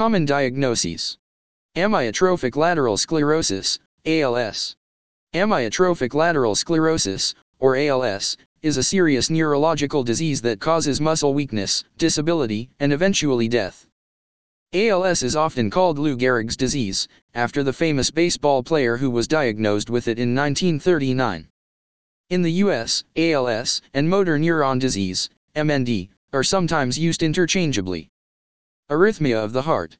Common diagnoses. Amyotrophic lateral sclerosis, ALS. Amyotrophic lateral sclerosis, or ALS, is a serious neurological disease that causes muscle weakness, disability, and eventually death. ALS is often called Lou Gehrig's disease, after the famous baseball player who was diagnosed with it in 1939. In the US, ALS and motor neuron disease, MND, are sometimes used interchangeably. Arrhythmia of the heart.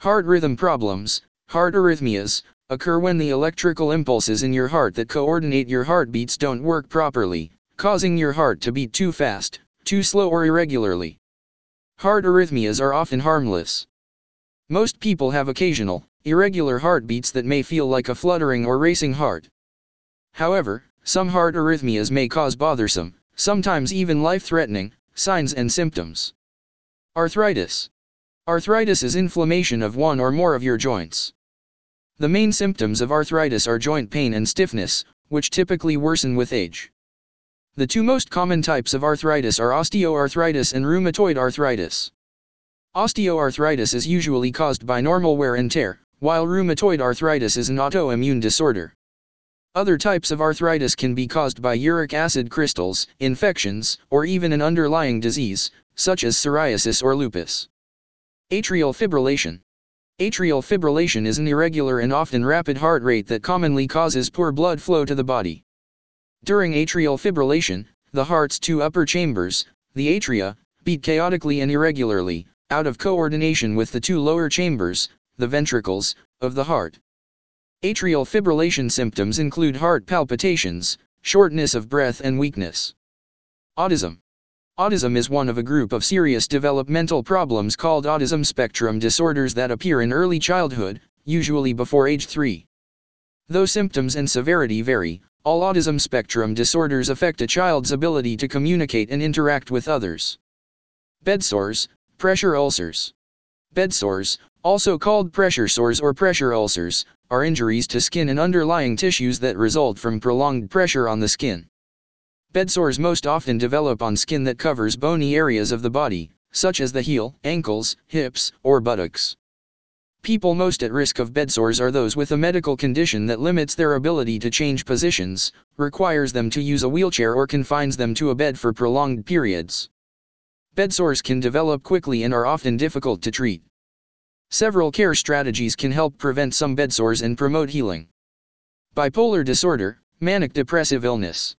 Heart rhythm problems, heart arrhythmias, occur when the electrical impulses in your heart that coordinate your heartbeats don't work properly, causing your heart to beat too fast, too slow or irregularly. Heart arrhythmias are often harmless. Most people have occasional, irregular heartbeats that may feel like a fluttering or racing heart. However, some heart arrhythmias may cause bothersome, sometimes even life-threatening, signs and symptoms. Arthritis. Arthritis is inflammation of one or more of your joints. The main symptoms of arthritis are joint pain and stiffness, which typically worsen with age. The two most common types of arthritis are osteoarthritis and rheumatoid arthritis. Osteoarthritis is usually caused by normal wear and tear, while rheumatoid arthritis is an autoimmune disorder. Other types of arthritis can be caused by uric acid crystals, infections, or even an underlying disease, such as psoriasis or lupus. Atrial fibrillation. Atrial fibrillation is an irregular and often rapid heart rate that commonly causes poor blood flow to the body. During atrial fibrillation, the heart's two upper chambers, the atria, beat chaotically and irregularly, out of coordination with the two lower chambers, the ventricles, of the heart. Atrial fibrillation symptoms include heart palpitations, shortness of breath and weakness. Autism. Autism is one of a group of serious developmental problems called autism spectrum disorders that appear in early childhood, usually before age 3. Though symptoms and severity vary, all autism spectrum disorders affect a child's ability to communicate and interact with others. Bed sores, pressure ulcers. Bed sores, also called pressure sores or pressure ulcers, are injuries to skin and underlying tissues that result from prolonged pressure on the skin. Bed sores most often develop on skin that covers bony areas of the body, such as the heel, ankles, hips, or buttocks. People most at risk of bedsores are those with a medical condition that limits their ability to change positions, requires them to use a wheelchair or confines them to a bed for prolonged periods. Bedsores can develop quickly and are often difficult to treat. Several care strategies can help prevent some bedsores and promote healing. Bipolar disorder, manic depressive illness.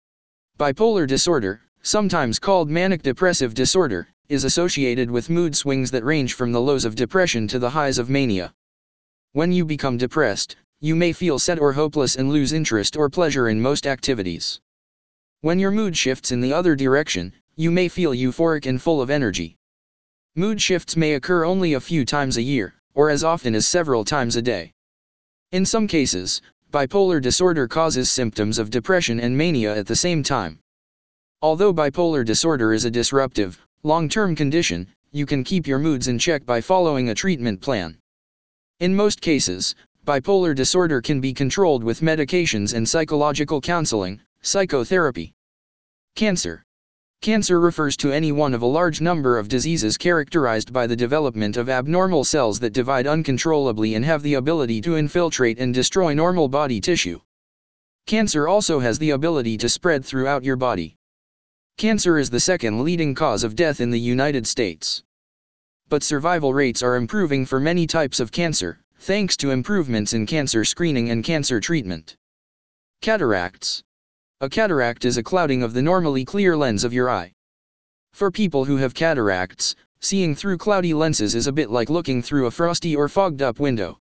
Bipolar disorder, sometimes called manic depressive disorder, is associated with mood swings that range from the lows of depression to the highs of mania. When you become depressed, you may feel sad or hopeless and lose interest or pleasure in most activities. When your mood shifts in the other direction, you may feel euphoric and full of energy. Mood shifts may occur only a few times a year, or as often as several times a day. In some cases, bipolar disorder causes symptoms of depression and mania at the same time. Although bipolar disorder is a disruptive, long-term condition, you can keep your moods in check by following a treatment plan. In most cases, bipolar disorder can be controlled with medications and psychological counseling, psychotherapy. Cancer. Cancer refers to any one of a large number of diseases characterized by the development of abnormal cells that divide uncontrollably and have the ability to infiltrate and destroy normal body tissue. Cancer also has the ability to spread throughout your body. Cancer is the second leading cause of death in the United States. But survival rates are improving for many types of cancer, thanks to improvements in cancer screening and cancer treatment. Cataracts. A cataract is a clouding of the normally clear lens of your eye. For people who have cataracts, seeing through cloudy lenses is a bit like looking through a frosty or fogged up window.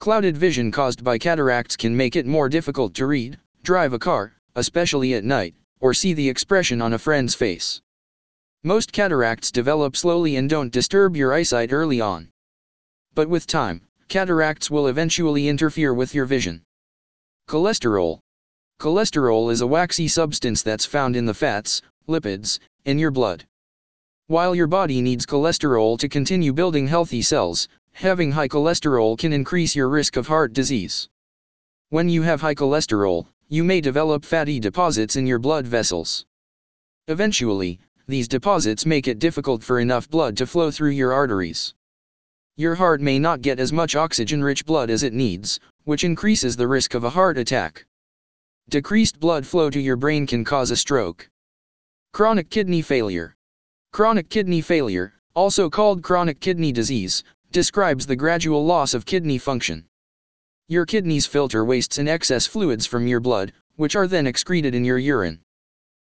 Clouded vision caused by cataracts can make it more difficult to read, drive a car, especially at night, or see the expression on a friend's face. Most cataracts develop slowly and don't disturb your eyesight early on. But with time, cataracts will eventually interfere with your vision. Cholesterol. Cholesterol is a waxy substance that's found in the fats, lipids, in your blood. While your body needs cholesterol to continue building healthy cells, having high cholesterol can increase your risk of heart disease. When you have high cholesterol, you may develop fatty deposits in your blood vessels. Eventually, these deposits make it difficult for enough blood to flow through your arteries. your heart may not get as much oxygen-rich blood as it needs, which increases the risk of a heart attack. Decreased blood flow to your brain can cause a stroke. Chronic kidney failure. Chronic kidney failure, also called chronic kidney disease, describes the gradual loss of kidney function. Your kidneys filter wastes and excess fluids from your blood, which are then excreted in your urine.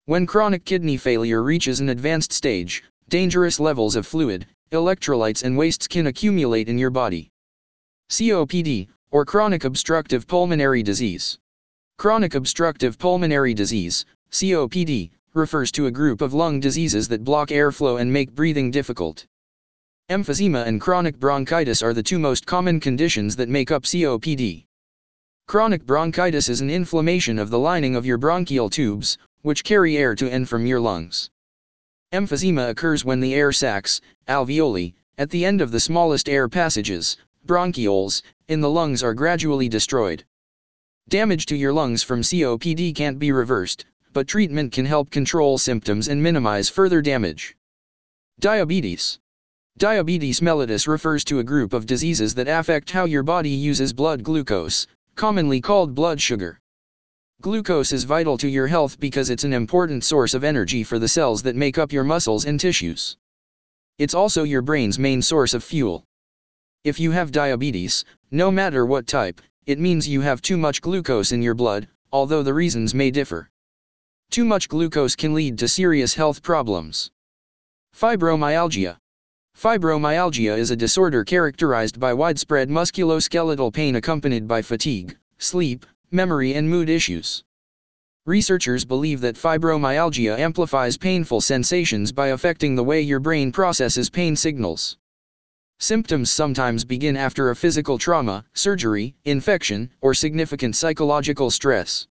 When chronic kidney failure reaches an advanced stage, dangerous levels of fluid, electrolytes and wastes can accumulate in your body. COPD, or chronic obstructive pulmonary disease. Chronic obstructive pulmonary disease, COPD, refers to a group of lung diseases that block airflow and make breathing difficult. Emphysema and chronic bronchitis are the two most common conditions that make up COPD. Chronic bronchitis is an inflammation of the lining of your bronchial tubes, which carry air to and from your lungs. Emphysema occurs when the air sacs, alveoli, at the end of the smallest air passages, bronchioles, in the lungs are gradually destroyed. Damage to your lungs from COPD can't be reversed, but treatment can help control symptoms and minimize further damage. Diabetes. Diabetes mellitus refers to a group of diseases that affect how your body uses blood glucose, commonly called blood sugar. Glucose is vital to your health because it's an important source of energy for the cells that make up your muscles and tissues. It's also your brain's main source of fuel. If you have diabetes, no matter what type, it means you have too much glucose in your blood, although the reasons may differ. Too much glucose can lead to serious health problems. Fibromyalgia. Fibromyalgia is a disorder characterized by widespread musculoskeletal pain accompanied by fatigue, sleep, memory and mood issues. Researchers believe that fibromyalgia amplifies painful sensations by affecting the way your brain processes pain signals. Symptoms sometimes begin after a physical trauma, surgery, infection, or significant psychological stress.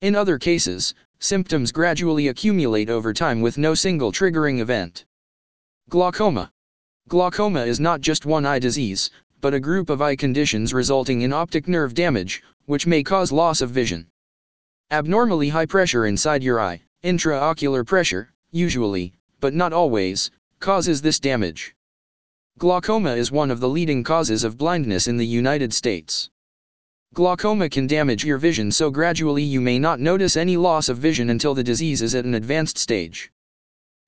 In other cases, symptoms gradually accumulate over time with no single triggering event. Glaucoma. Glaucoma is not just one eye disease, but a group of eye conditions resulting in optic nerve damage, which may cause loss of vision. Abnormally high pressure inside your eye, intraocular pressure, usually, but not always, causes this damage. Glaucoma is one of the leading causes of blindness in the United States. Glaucoma can damage your vision so gradually you may not notice any loss of vision until the disease is at an advanced stage.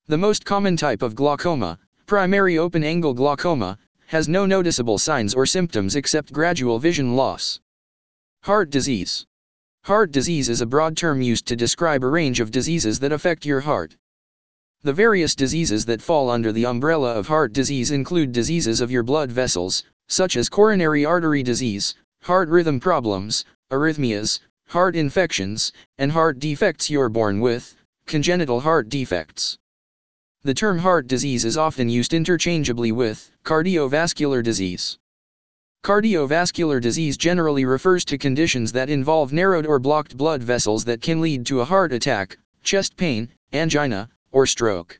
The most common type of glaucoma, primary open-angle glaucoma, has no noticeable signs or symptoms except gradual vision loss. Heart disease. Heart disease is a broad term used to describe a range of diseases that affect your heart. The various diseases that fall under the umbrella of heart disease include diseases of your blood vessels, such as coronary artery disease, heart rhythm problems, arrhythmias, heart infections, and heart defects you're born with, congenital heart defects. The term heart disease is often used interchangeably with cardiovascular disease. Cardiovascular disease generally refers to conditions that involve narrowed or blocked blood vessels that can lead to a heart attack, chest pain, angina, or stroke.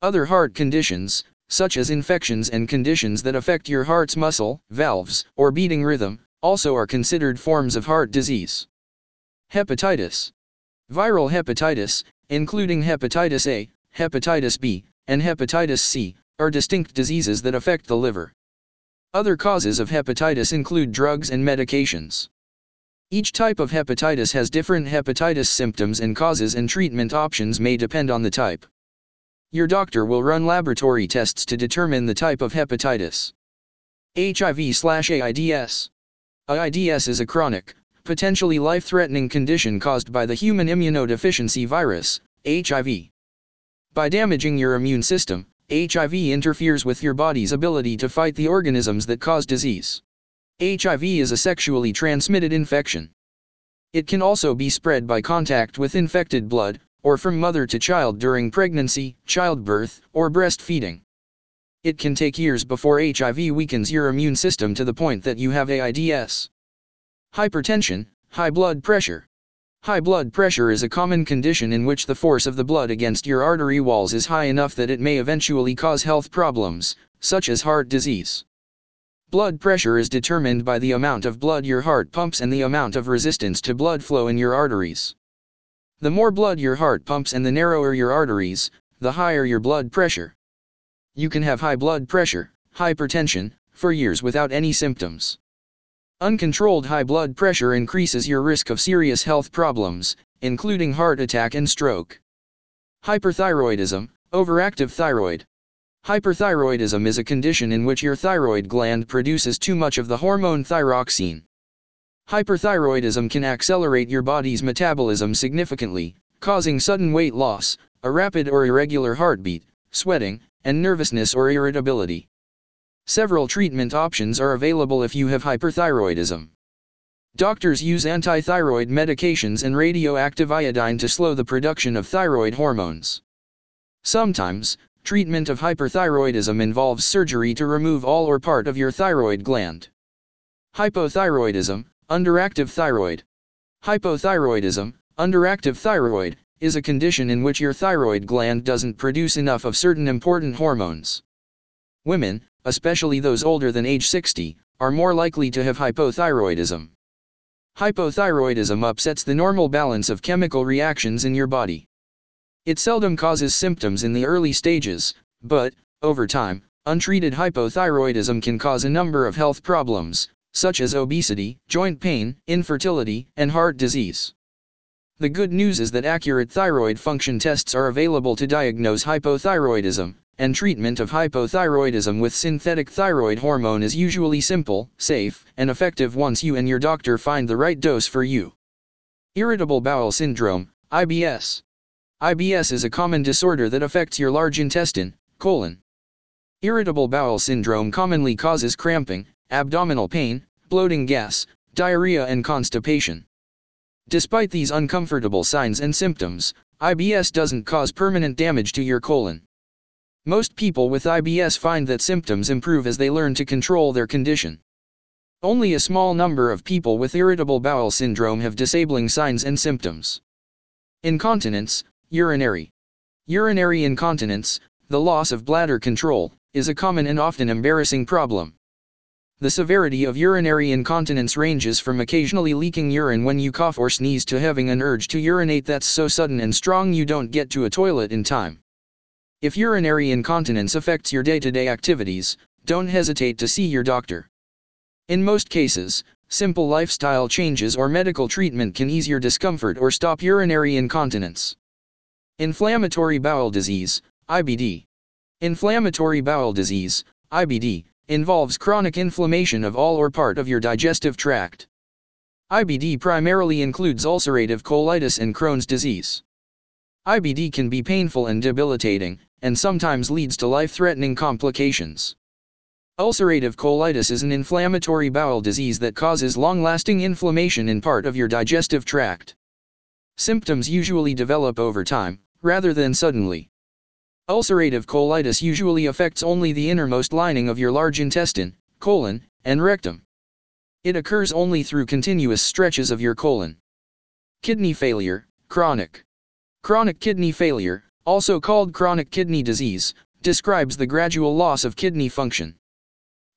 Other heart conditions, such as infections and conditions that affect your heart's muscle, valves, or beating rhythm, also are considered forms of heart disease. Hepatitis. Viral hepatitis, including hepatitis A, hepatitis B, and hepatitis C, are distinct diseases that affect the liver. Other causes of hepatitis include drugs and medications. Each type of hepatitis has different hepatitis symptoms and causes and treatment options may depend on the type. Your doctor will run laboratory tests to determine the type of hepatitis. HIV/AIDS. AIDS is a chronic, potentially life-threatening condition caused by the human immunodeficiency virus, HIV. By damaging your immune system, HIV interferes with your body's ability to fight the organisms that cause disease. HIV is a sexually transmitted infection. It can also be spread by contact with infected blood, or from mother to child during pregnancy, childbirth, or breastfeeding. It can take years before HIV weakens your immune system to the point that you have AIDS. Hypertension, high blood pressure, High blood pressure is a common condition in which the force of the blood against your artery walls is high enough that it may eventually cause health problems, such as heart disease. Blood pressure is determined by the amount of blood your heart pumps and the amount of resistance to blood flow in your arteries. The more blood your heart pumps and the narrower your arteries, the higher your blood pressure. You can have high blood pressure, hypertension, for years without any symptoms. Uncontrolled high blood pressure increases your risk of serious health problems, including heart attack and stroke. Hyperthyroidism, overactive thyroid. Hyperthyroidism is a condition in which your thyroid gland produces too much of the hormone thyroxine. Hyperthyroidism can accelerate your body's metabolism significantly, causing sudden weight loss, a rapid or irregular heartbeat, sweating, and nervousness or irritability. Several treatment options are available if you have hyperthyroidism. Doctors use antithyroid medications and radioactive iodine to slow the production of thyroid hormones. Sometimes, treatment of hyperthyroidism involves surgery to remove all or part of your thyroid gland. Hypothyroidism, underactive thyroid. Hypothyroidism, underactive thyroid, is a condition in which your thyroid gland doesn't produce enough of certain important hormones. Women, especially those older than age 60, are more likely to have hypothyroidism. Hypothyroidism upsets the normal balance of chemical reactions in your body. It seldom causes symptoms in the early stages, but, over time, untreated hypothyroidism can cause a number of health problems, such as obesity, joint pain, infertility, and heart disease. The good news is that accurate thyroid function tests are available to diagnose hypothyroidism, and treatment of hypothyroidism with synthetic thyroid hormone is usually simple, safe, and effective once you and your doctor find the right dose for you. Irritable bowel syndrome, IBS. IBS is a common disorder that affects your large intestine, colon. Irritable bowel syndrome commonly causes cramping, abdominal pain, bloating gas, diarrhea and constipation. Despite these uncomfortable signs and symptoms, IBS doesn't cause permanent damage to your colon. Most people with IBS find that symptoms improve as they learn to control their condition. Only a small number of people with irritable bowel syndrome have disabling signs and symptoms. Incontinence, urinary. Urinary incontinence, the loss of bladder control, is a common and often embarrassing problem. The severity of urinary incontinence ranges from occasionally leaking urine when you cough or sneeze to having an urge to urinate that's so sudden and strong you don't get to a toilet in time. If urinary incontinence affects your day-to-day activities, don't hesitate to see your doctor. In most cases, simple lifestyle changes or medical treatment can ease your discomfort or stop urinary incontinence. Inflammatory bowel disease, IBD. Inflammatory bowel disease, IBD, involves chronic inflammation of all or part of your digestive tract. IBD primarily includes ulcerative colitis and Crohn's disease. IBD can be painful and debilitating, and sometimes leads to life-threatening complications. Ulcerative colitis is an inflammatory bowel disease that causes long-lasting inflammation in part of your digestive tract. Symptoms usually develop over time, rather than suddenly. Ulcerative colitis usually affects only the innermost lining of your large intestine, colon, and rectum. It occurs only through continuous stretches of your colon. Kidney failure, chronic. Chronic kidney failure, also called chronic kidney disease, describes the gradual loss of kidney function.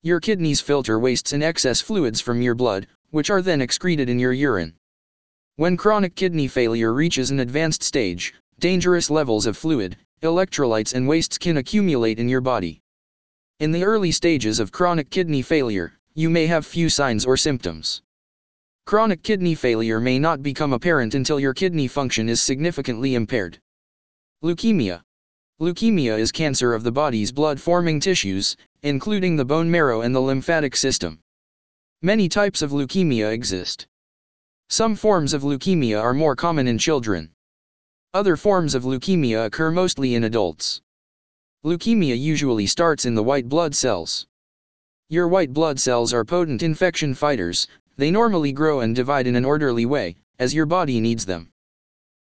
Your kidneys filter wastes and excess fluids from your blood, which are then excreted in your urine. When chronic kidney failure reaches an advanced stage, dangerous levels of fluid, electrolytes and wastes can accumulate in your body. In the early stages of chronic kidney failure, you may have few signs or symptoms. Chronic kidney failure may not become apparent until your kidney function is significantly impaired. Leukemia. Leukemia is cancer of the body's blood-forming tissues, including the bone marrow and the lymphatic system. Many types of leukemia exist. Some forms of leukemia are more common in children. Other forms of leukemia occur mostly in adults. Leukemia usually starts in the white blood cells. Your white blood cells are potent infection fighters, they normally grow and divide in an orderly way, as your body needs them.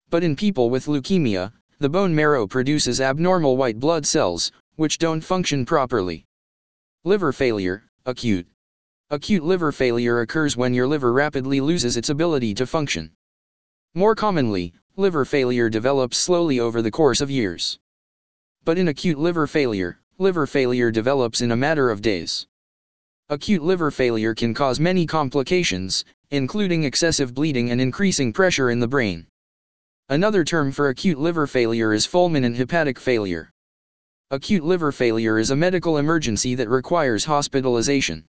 But in people with leukemia, the bone marrow produces abnormal white blood cells, which don't function properly. Liver failure, acute. Acute liver failure occurs when your liver rapidly loses its ability to function. More commonly, liver failure develops slowly over the course of years. But in acute liver failure, liver failure develops in a matter of days. Acute liver failure can cause many complications, including excessive bleeding and increasing pressure in the brain. Another term for acute liver failure is fulminant hepatic failure. Acute liver failure is a medical emergency that requires hospitalization.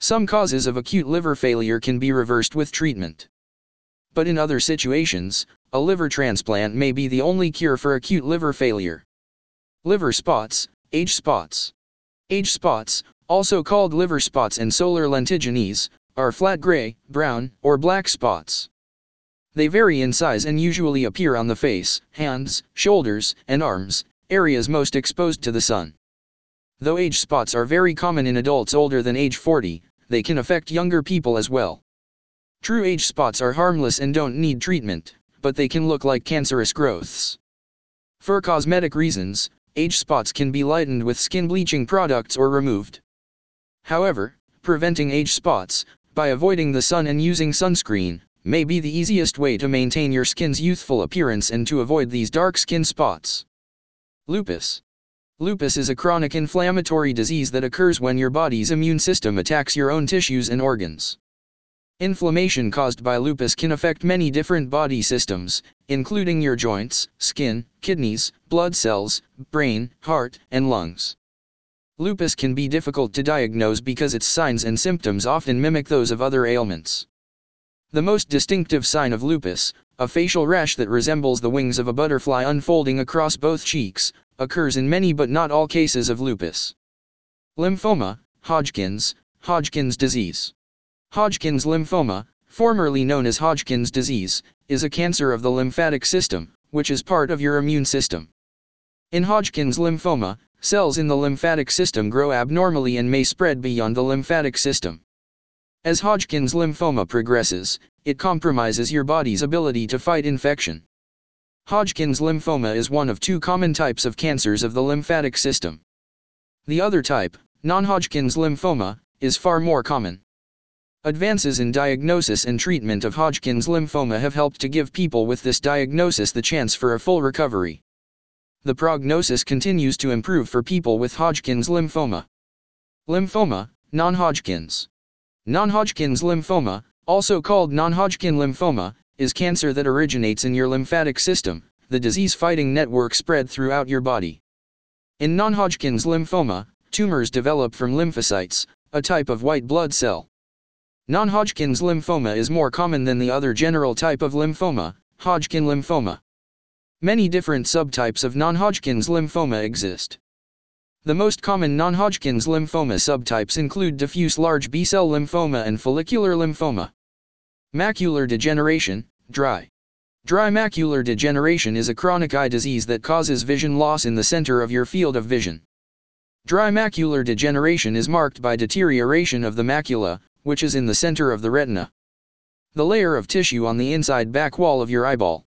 Some causes of acute liver failure can be reversed with treatment. But in other situations, a liver transplant may be the only cure for acute liver failure. Liver spots, age spots. Age spots, also called liver spots and solar lentigines, are flat gray, brown, or black spots. They vary in size and usually appear on the face, hands, shoulders, and arms, areas most exposed to the sun. Though age spots are very common in adults older than age 40, they can affect younger people as well. True age spots are harmless and don't need treatment, but they can look like cancerous growths. For cosmetic reasons, age spots can be lightened with skin bleaching products or removed. However, preventing age spots, by avoiding the sun and using sunscreen, may be the easiest way to maintain your skin's youthful appearance and to avoid these dark skin spots. Lupus Lupus is a chronic inflammatory disease that occurs when your body's immune system attacks your own tissues and organs. Inflammation caused by lupus can affect many different body systems, including your joints, skin, kidneys, blood cells, brain, heart, and lungs. Lupus can be difficult to diagnose because its signs and symptoms often mimic those of other ailments. The most distinctive sign of lupus, a facial rash that resembles the wings of a butterfly unfolding across both cheeks, occurs in many but not all cases of lupus. Lymphoma, Hodgkin's, Hodgkin's disease. Hodgkin's lymphoma, formerly known as Hodgkin's disease, is a cancer of the lymphatic system, which is part of your immune system. In Hodgkin's lymphoma, cells in the lymphatic system grow abnormally and may spread beyond the lymphatic system. As Hodgkin's lymphoma progresses, it compromises your body's ability to fight infection. Hodgkin's lymphoma is one of two common types of cancers of the lymphatic system. The other type, non-Hodgkin's lymphoma, is far more common. Advances in diagnosis and treatment of Hodgkin's lymphoma have helped to give people with this diagnosis the chance for a full recovery. The prognosis continues to improve for people with Hodgkin's lymphoma. Lymphoma, non-Hodgkin's. Non-Hodgkin's lymphoma, also called non-Hodgkin lymphoma, is cancer that originates in your lymphatic system, the disease-fighting network spread throughout your body. In non-Hodgkin's lymphoma, tumors develop from lymphocytes, a type of white blood cell. Non-Hodgkin's lymphoma is more common than the other general type of lymphoma, Hodgkin lymphoma. Many different subtypes of non-Hodgkin's lymphoma exist. The most common non-Hodgkin's lymphoma subtypes include diffuse large B-cell lymphoma and follicular lymphoma. Macular degeneration, dry. Dry macular degeneration is a chronic eye disease that causes vision loss in the center of your field of vision. Dry macular degeneration is marked by deterioration of the macula, which is in the center of the retina. The layer of tissue on the inside back wall of your eyeball.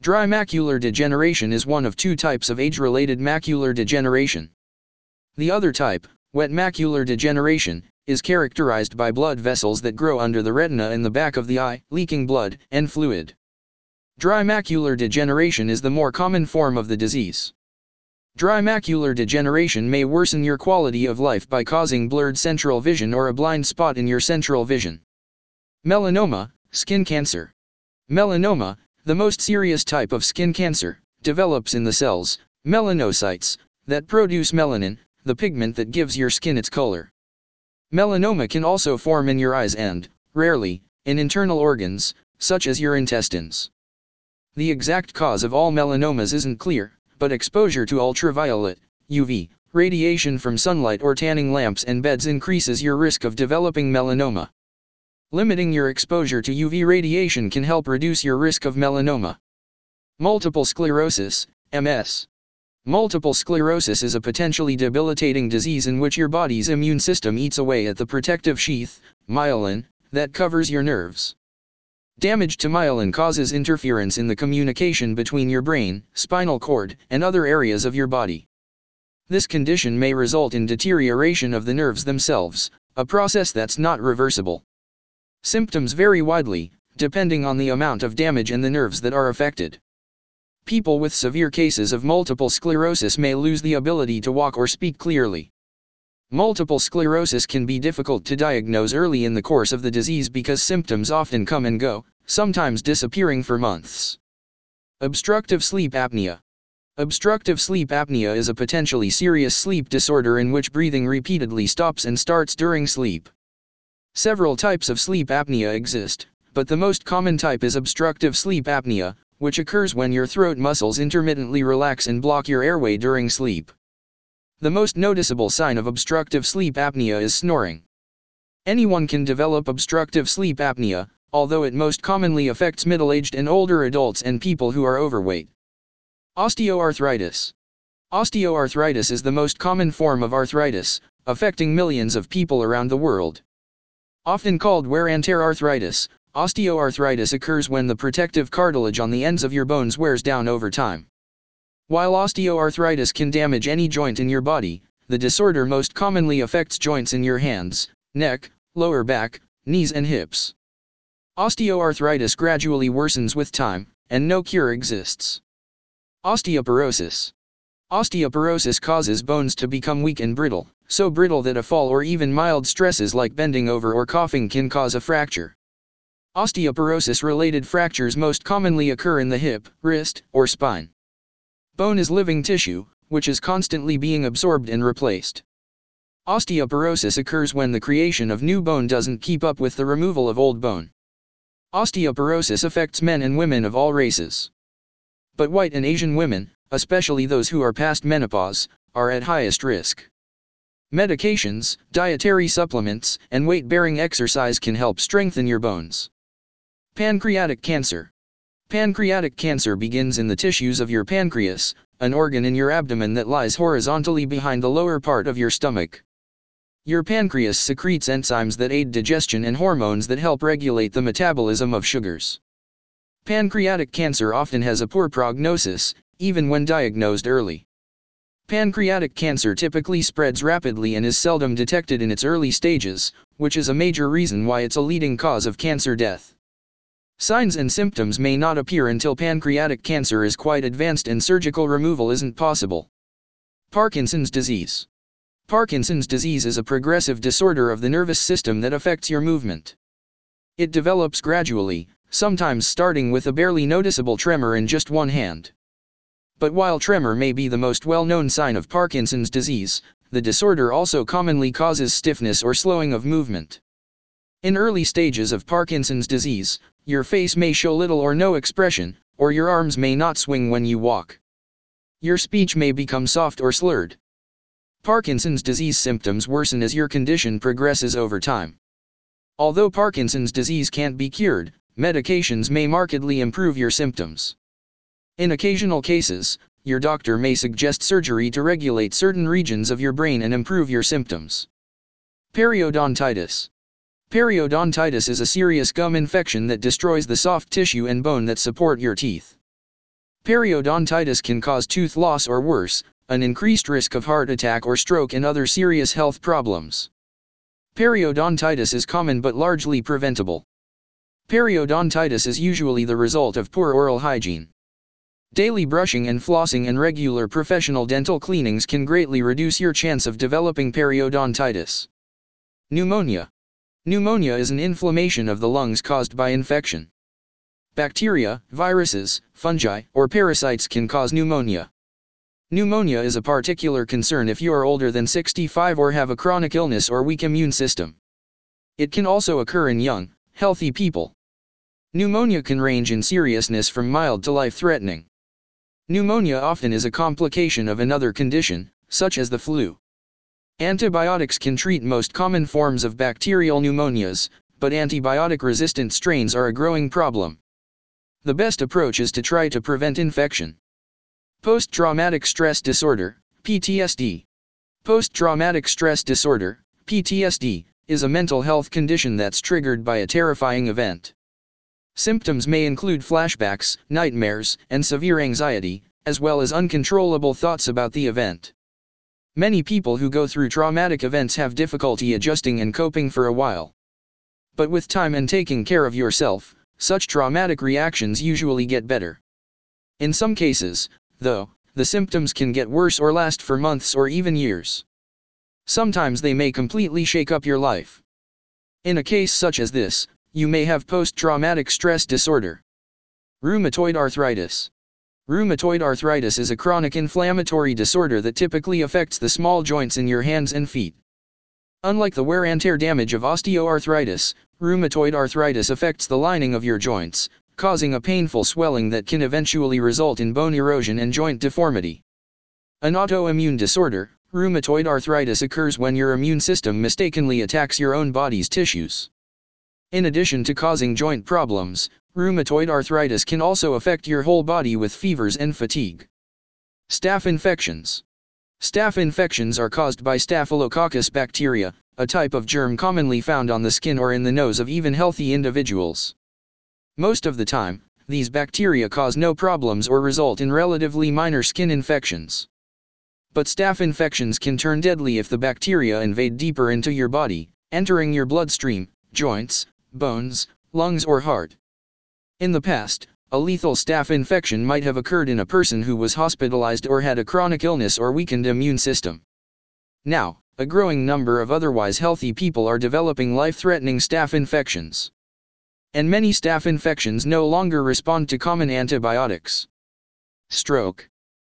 Dry macular degeneration is one of two types of age-related macular degeneration. The other type, wet macular degeneration, is characterized by blood vessels that grow under the retina in the back of the eye, leaking blood and fluid. Dry macular degeneration is the more common form of the disease. Dry macular degeneration may worsen your quality of life by causing blurred central vision or a blind spot in your central vision. Melanoma, skin cancer. Melanoma, the most serious type of skin cancer, develops in the cells, melanocytes, that produce melanin, the pigment that gives your skin its color. Melanoma can also form in your eyes and, rarely, in internal organs, such as your intestines. The exact cause of all melanomas isn't clear, but exposure to ultraviolet, UV, radiation from sunlight or tanning lamps and beds increases your risk of developing melanoma. Limiting your exposure to UV radiation can help reduce your risk of melanoma. Multiple sclerosis, MS. Multiple sclerosis is a potentially debilitating disease in which your body's immune system eats away at the protective sheath, myelin, that covers your nerves. Damage to myelin causes interference in the communication between your brain, spinal cord, and other areas of your body. This condition may result in deterioration of the nerves themselves, a process that's not reversible. Symptoms vary widely, depending on the amount of damage and the nerves that are affected. People with severe cases of multiple sclerosis may lose the ability to walk or speak clearly. Multiple sclerosis can be difficult to diagnose early in the course of the disease because symptoms often come and go, sometimes disappearing for months. Obstructive sleep apnea. Obstructive sleep apnea is a potentially serious sleep disorder in which breathing repeatedly stops and starts during sleep. Several types of sleep apnea exist, but the most common type is obstructive sleep apnea, which occurs when your throat muscles intermittently relax and block your airway during sleep. The most noticeable sign of obstructive sleep apnea is snoring. Anyone can develop obstructive sleep apnea, although it most commonly affects middle-aged and older adults and people who are overweight. Osteoarthritis. Osteoarthritis is the most common form of arthritis, affecting millions of people around the world. Often called wear and tear arthritis, osteoarthritis occurs when the protective cartilage on the ends of your bones wears down over time. While osteoarthritis can damage any joint in your body, the disorder most commonly affects joints in your hands, neck, lower back, knees and hips. Osteoarthritis gradually worsens with time, and no cure exists. Osteoporosis. Osteoporosis causes bones to become weak and brittle, so brittle that a fall or even mild stresses like bending over or coughing can cause a fracture. Osteoporosis-related fractures most commonly occur in the hip, wrist, or spine. Bone is living tissue, which is constantly being absorbed and replaced. Osteoporosis occurs when the creation of new bone doesn't keep up with the removal of old bone. Osteoporosis affects men and women of all races. But white and Asian women, especially those who are past menopause, are at highest risk. Medications, dietary supplements, and weight-bearing exercise can help strengthen your bones. Pancreatic cancer. Pancreatic cancer begins in the tissues of your pancreas, an organ in your abdomen that lies horizontally behind the lower part of your stomach. Your pancreas secretes enzymes that aid digestion and hormones that help regulate the metabolism of sugars. Pancreatic cancer often has a poor prognosis, even when diagnosed early. Pancreatic cancer typically spreads rapidly and is seldom detected in its early stages, which is a major reason why it's a leading cause of cancer death. Signs and symptoms may not appear until pancreatic cancer is quite advanced and surgical removal isn't possible. Parkinson's disease. Parkinson's disease is a progressive disorder of the nervous system that affects your movement. It develops gradually, sometimes starting with a barely noticeable tremor in just one hand. But while tremor may be the most well-known sign of Parkinson's disease, the disorder also commonly causes stiffness or slowing of movement. In early stages of Parkinson's disease, your face may show little or no expression, or your arms may not swing when you walk. Your speech may become soft or slurred. Parkinson's disease symptoms worsen as your condition progresses over time. Although Parkinson's disease can't be cured, medications may markedly improve your symptoms. In occasional cases, your doctor may suggest surgery to regulate certain regions of your brain and improve your symptoms. Periodontitis Periodontitis is a serious gum infection that destroys the soft tissue and bone that support your teeth. Periodontitis can cause tooth loss or worse, an increased risk of heart attack or stroke and other serious health problems. Periodontitis is common but largely preventable. Periodontitis is usually the result of poor oral hygiene. Daily brushing and flossing and regular professional dental cleanings can greatly reduce your chance of developing periodontitis. Pneumonia Pneumonia is an inflammation of the lungs caused by infection. Bacteria, viruses, fungi, or parasites can cause pneumonia. Pneumonia is a particular concern if you are older than 65 or have a chronic illness or weak immune system. It can also occur in young, healthy people. Pneumonia can range in seriousness from mild to life-threatening. Pneumonia often is a complication of another condition, such as the flu. Antibiotics can treat most common forms of bacterial pneumonias, but antibiotic-resistant strains are a growing problem. The best approach is to try to prevent infection. Post-traumatic stress disorder, PTSD. Post-traumatic stress disorder, PTSD, is a mental health condition that's triggered by a terrifying event. Symptoms may include flashbacks, nightmares, and severe anxiety, as well as uncontrollable thoughts about the event. Many people who go through traumatic events have difficulty adjusting and coping for a while. But with time and taking care of yourself, such traumatic reactions usually get better. In some cases, though, the symptoms can get worse or last for months or even years. Sometimes they may completely shake up your life. In a case such as this, you may have post-traumatic stress disorder. Rheumatoid arthritis. Rheumatoid arthritis is a chronic inflammatory disorder that typically affects the small joints in your hands and feet. Unlike the wear and tear damage of osteoarthritis, rheumatoid arthritis affects the lining of your joints, causing a painful swelling that can eventually result in bone erosion and joint deformity. An autoimmune disorder, rheumatoid arthritis occurs when your immune system mistakenly attacks your own body's tissues. In addition to causing joint problems, Rheumatoid arthritis can also affect your whole body with fevers and fatigue. Staph infections. Staph infections are caused by Staphylococcus bacteria, a type of germ commonly found on the skin or in the nose of even healthy individuals. Most of the time, these bacteria cause no problems or result in relatively minor skin infections. But staph infections can turn deadly if the bacteria invade deeper into your body, entering your bloodstream, joints, bones, lungs or heart. In the past, a lethal staph infection might have occurred in a person who was hospitalized or had a chronic illness or weakened immune system. Now, a growing number of otherwise healthy people are developing life-threatening staph infections. And many staph infections no longer respond to common antibiotics. Stroke.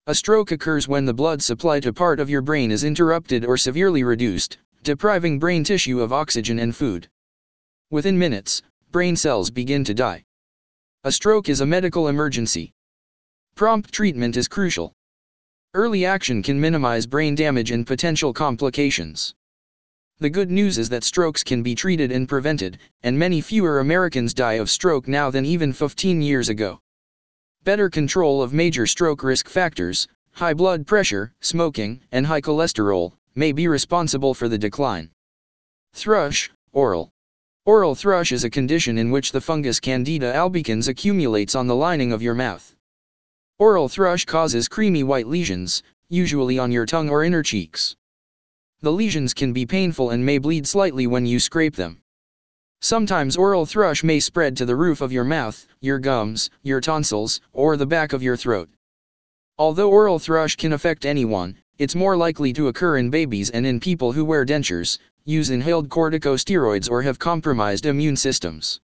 A stroke occurs when the blood supply to part of your brain is interrupted or severely reduced, depriving brain tissue of oxygen and food. Within minutes, brain cells begin to die. A stroke is a medical emergency. Prompt treatment is crucial. Early action can minimize brain damage and potential complications. The good news is that strokes can be treated and prevented, and many fewer Americans die of stroke now than even 15 years ago. Better control of major stroke risk factors, high blood pressure, smoking, and high cholesterol, may be responsible for the decline. Thrush, oral. Oral thrush is a condition in which the fungus Candida albicans accumulates on the lining of your mouth. Oral thrush causes creamy white lesions, usually on your tongue or inner cheeks. The lesions can be painful and may bleed slightly when you scrape them. Sometimes oral thrush may spread to the roof of your mouth, your gums, your tonsils, or the back of your throat. Although oral thrush can affect anyone, it's more likely to occur in babies and in people who wear dentures, use inhaled corticosteroids or have compromised immune systems.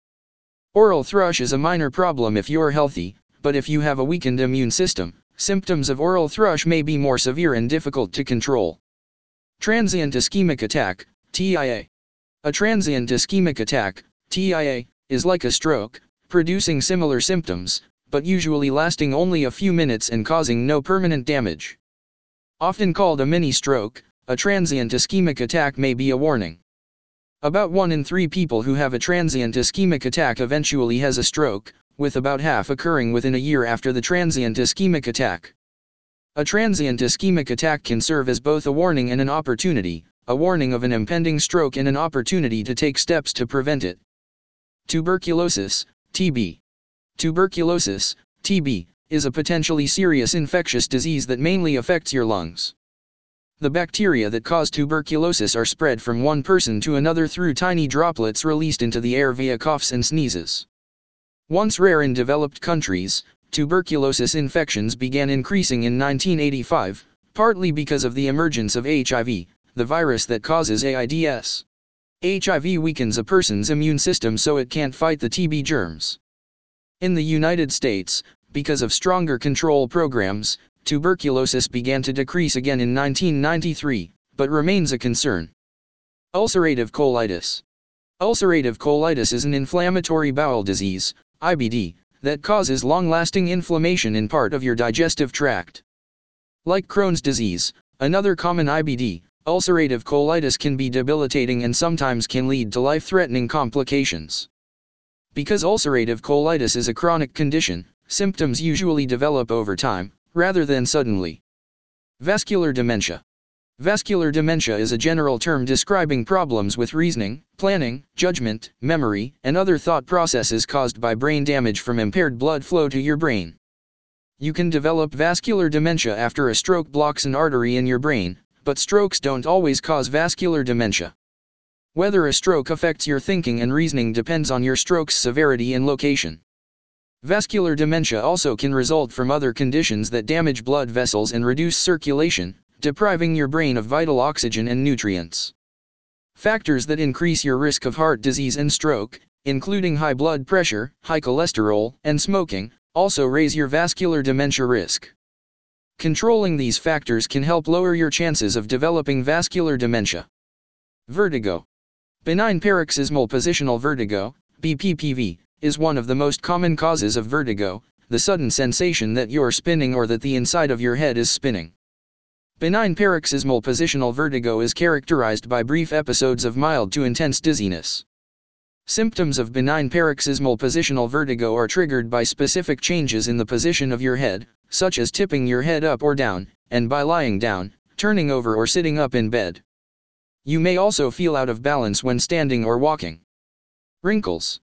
Oral thrush is a minor problem if you're healthy, but if you have a weakened immune system, symptoms of oral thrush may be more severe and difficult to control. Transient ischemic attack, TIA. A transient ischemic attack, TIA, is like a stroke, producing similar symptoms, but usually lasting only a few minutes and causing no permanent damage. Often called a mini stroke, a transient ischemic attack may be a warning. About 1 in 3 people who have a transient ischemic attack eventually has a stroke, with about half occurring within a year after the transient ischemic attack. A transient ischemic attack can serve as both a warning and an opportunity, a warning of an impending stroke and an opportunity to take steps to prevent it. Tuberculosis, TB. Tuberculosis, TB, is a potentially serious infectious disease that mainly affects your lungs. The bacteria that cause tuberculosis are spread from one person to another through tiny droplets released into the air via coughs and sneezes. Once rare in developed countries, tuberculosis infections began increasing in 1985, partly because of the emergence of HIV, the virus that causes AIDS. HIV weakens a person's immune system so it can't fight the TB germs. In the United States, because of stronger control programs, tuberculosis began to decrease again in 1993, but remains a concern. Ulcerative colitis. Ulcerative colitis is an inflammatory bowel disease, IBD, that causes long-lasting inflammation in part of your digestive tract. Like Crohn's disease, another common IBD, ulcerative colitis can be debilitating and sometimes can lead to life-threatening complications. Because ulcerative colitis is a chronic condition, symptoms usually develop over time, rather than suddenly. Vascular dementia. Vascular dementia is a general term describing problems with reasoning, planning, judgment, memory, and other thought processes caused by brain damage from impaired blood flow to your brain. You can develop vascular dementia after a stroke blocks an artery in your brain, but strokes don't always cause vascular dementia. Whether a stroke affects your thinking and reasoning depends on your stroke's severity and location. Vascular dementia also can result from other conditions that damage blood vessels and reduce circulation, depriving your brain of vital oxygen and nutrients. Factors that increase your risk of heart disease and stroke, including high blood pressure, high cholesterol, and smoking, also raise your vascular dementia risk. Controlling these factors can help lower your chances of developing vascular dementia. Vertigo. Benign paroxysmal positional vertigo, BPPV, is one of the most common causes of vertigo, the sudden sensation that you're spinning or that the inside of your head is spinning. Benign paroxysmal positional vertigo is characterized by brief episodes of mild to intense dizziness. Symptoms of benign paroxysmal positional vertigo are triggered by specific changes in the position of your head, such as tipping your head up or down, and by lying down, turning over or sitting up in bed. You may also feel out of balance when standing or walking. Wrinkles.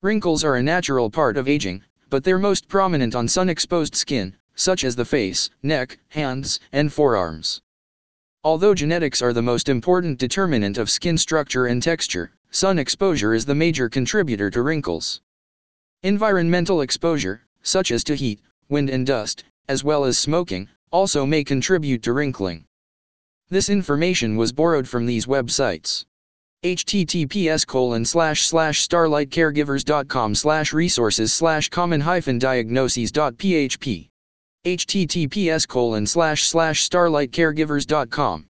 Wrinkles are a natural part of aging, but they're most prominent on sun-exposed skin, such as the face, neck, hands, and forearms. Although genetics are the most important determinant of skin structure and texture, sun exposure is the major contributor to wrinkles. Environmental exposure, such as to heat, wind and dust, as well as smoking, also may contribute to wrinkling. This information was borrowed from these websites. Https colon slash slash starlightcaregivers.com slash resources slash common hyphen diagnoses.php https colon slash slash starlightcaregivers.com